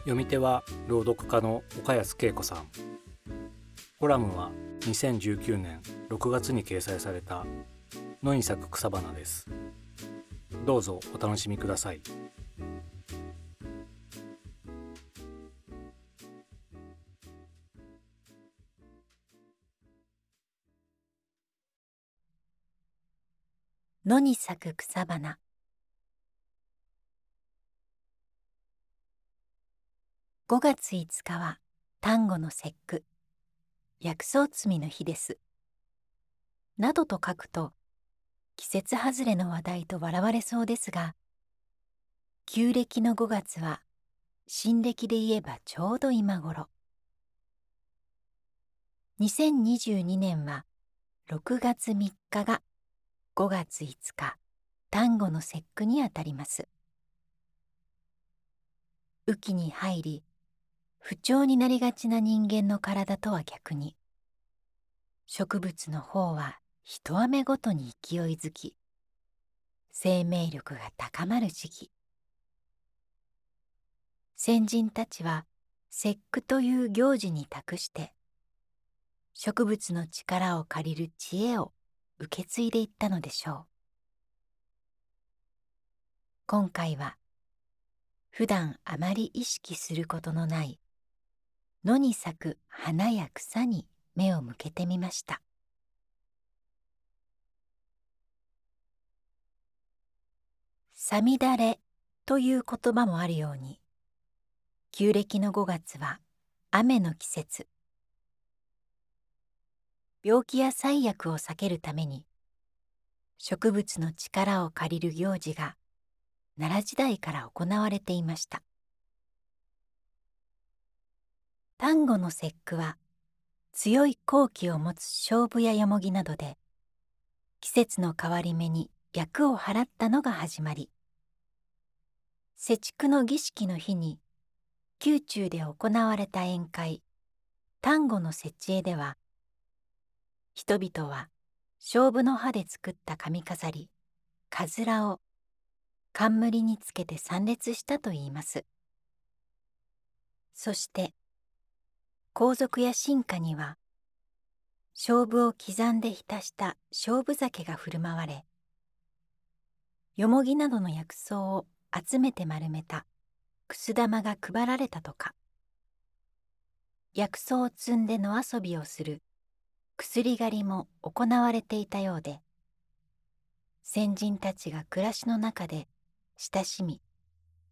読み手は朗読家の岡安恵子さん。コラムは2019年6月に掲載された野に咲く草花です。どうぞお楽しみください。野に咲く草花。5月5日は端午の節句。薬草摘みの日です。などと書くと季節外れの話題と笑われそうですが旧暦の5月は新暦で言えばちょうど今頃。2022年は6月3日が5月5日端午の節句にあたります。雨季に入り不調になりがちな人間の体とは逆に植物の方は一雨ごとに勢いづき生命力が高まる時期。先人たちは節句という行事に託して植物の力を借りる知恵を受け継いでいったのでしょう。今回は普段あまり意識することのない野に咲く花や草に目を向けてみました「さみだれ」という言葉もあるように旧暦の5月は雨の季節。病気や災悪を避けるために植物の力を借りる行事が奈良時代から行われていました。端午の節句は強い好気を持つ勝負やよもぎなどで季節の変わり目に厄を払ったのが始まり。節句の儀式の日に宮中で行われた宴会端午の設置絵では人々は勝負の葉で作った髪飾りかずらを冠につけて参列したといいます。そして皇族や臣下には勝負を刻んで浸した勝負酒が振る舞われよもぎなどの薬草を集めて丸めたくす玉が配られたとか薬草を摘んで野遊びをする薬狩りも行われていたようで先人たちが暮らしの中で親しみ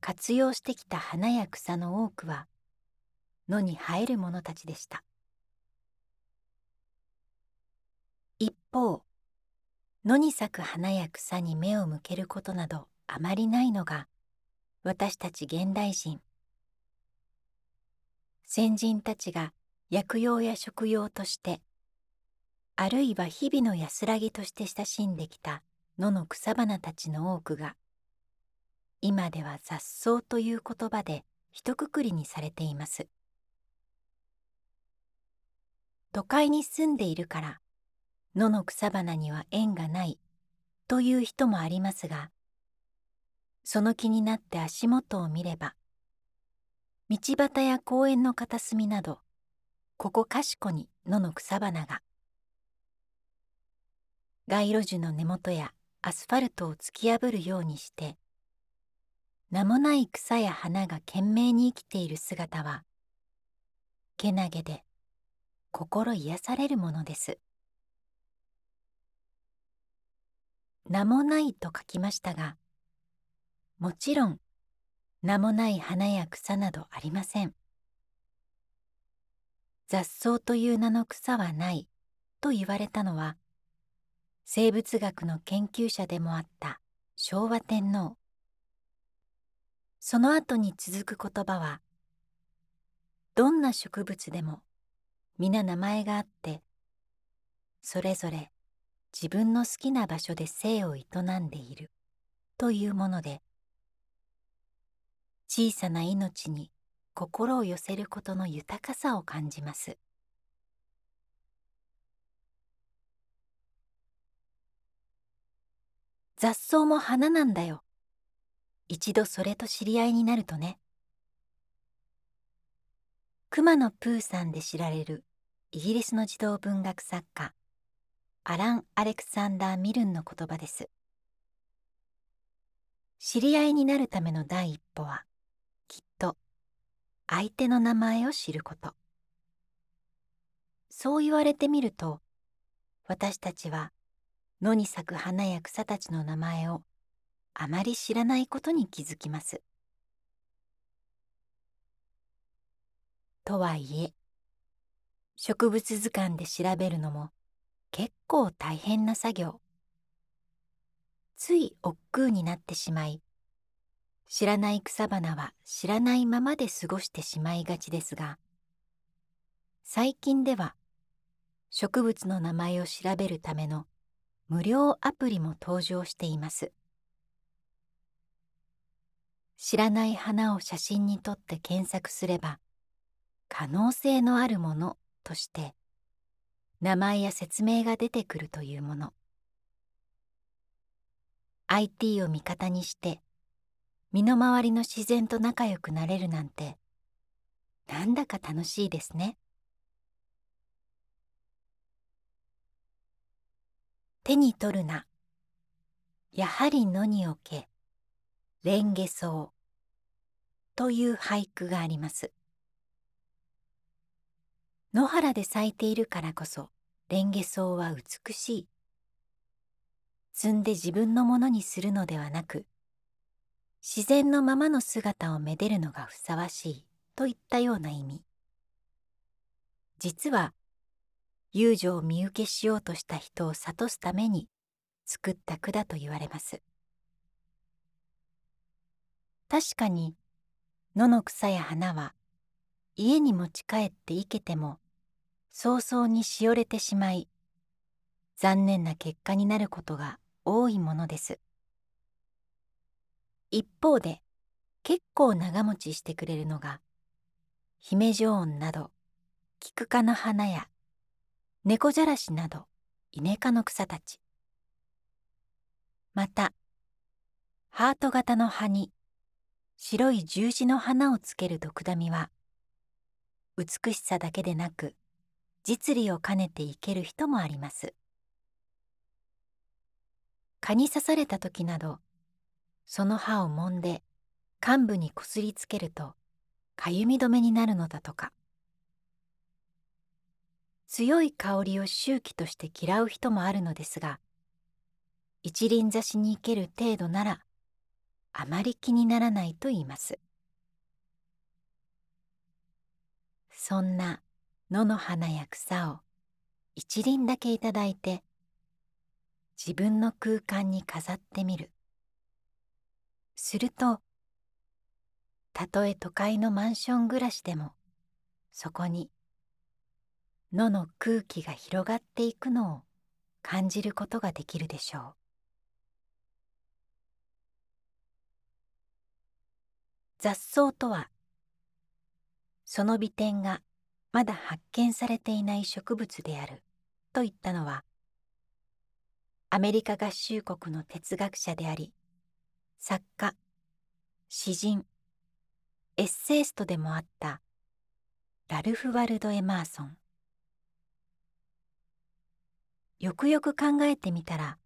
活用してきた花や草の多くは野に生える者たちでした。一方野に咲く花や草に目を向けることなどあまりないのが私たち現代人。先人たちが薬用や食用としてあるいは日々の安らぎとして親しんできた野の草花たちの多くが今では雑草という言葉で一括りにされています。都会に住んでいるから野の草花には縁がないという人もありますがその気になって足元を見れば道端や公園の片隅などここかしこに野の草花が街路樹の根元やアスファルトを突き破るようにして名もない草や花が懸命に生きている姿はけなげで心癒されるものです。名もないと書きましたがもちろん名もない花や草などありません。雑草という名の草はないと言われたのは生物学の研究者でもあった昭和天皇。その後に続く言葉はどんな植物でも皆名前があってそれぞれ自分の好きな場所で生を営んでいるというもので小さな命に心を寄せることの豊かさを感じます。雑草も花なんだよ。一度それと知り合いになるとね。熊野プーさんで知られるイギリスの児童文学作家アラン・アレクサンダー・ミルンの言葉です。知り合いになるための第一歩はきっと相手の名前を知ること。そう言われてみると私たちは野に咲く花や草たちの名前をあまり知らないことに気づきます。とはいえ植物図鑑で調べるのも結構大変な作業。つい億劫になってしまい知らない草花は知らないままで過ごしてしまいがちですが最近では植物の名前を調べるための無料アプリも登場しています。知らない花を写真に撮って検索すれば可能性のあるものとして名前や説明が出てくるというもの。IT を味方にして身の回りの自然と仲良くなれるなんてなんだか楽しいですね。手に取るな。やはり野におけレンゲ草という俳句があります。野原で咲いているからこそレンゲ草は美しい。摘んで自分のものにするのではなく自然のままの姿をめでるのがふさわしいといったような意味。実は遊女を見受けしようとした人を諭すために作った句だと言われます。確かに野の草や花は家に持ち帰って生けても早々にしおれてしまい残念な結果になることが多いものです。一方で結構長持ちしてくれるのが姫路音など菊科の花や猫じゃらしなどイネ科の草たち。またハート型の葉に白い十字の花をつけるドクダミは美しさだけでなく実利を兼ねて生ける人もあります。蚊に刺された時などその歯を揉んで患部にこすりつけるとかゆみ止めになるのだとか。強い香りを周期として嫌う人もあるのですが一輪挿しに生ける程度ならあまり気にならないと言います。そんな野の花や草を一輪だけいただいて自分の空間に飾ってみる。するとたとえ都会のマンション暮らしでもそこに野の空気が広がっていくのを感じることができるでしょう。雑草とはその美点がまだ発見されていない植物である。と言ったのはアメリカ合衆国の哲学者であり作家詩人エッセイストでもあったラルフ・ワルド・エマーソン。よくよく考えてみたら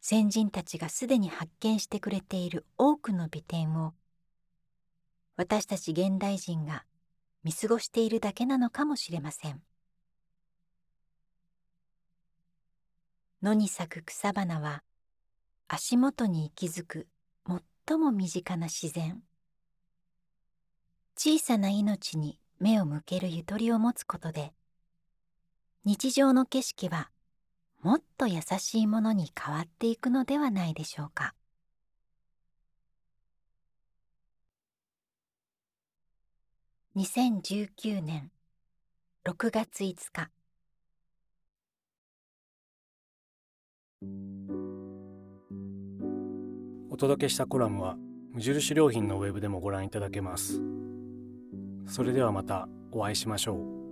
先人たちがすでに発見してくれている多くの美点を私たち現代人が見過ごしているだけなのかもしれません。野に咲く草花は足元に息づく最も身近な自然。小さな命に目を向けるゆとりを持つことで日常の景色はもっと優しいものに変わっていくのではないでしょうか。2019年6月5日お届けしたコラムは無印良品のウェブでもご覧いただけます。それではまたお会いしましょう。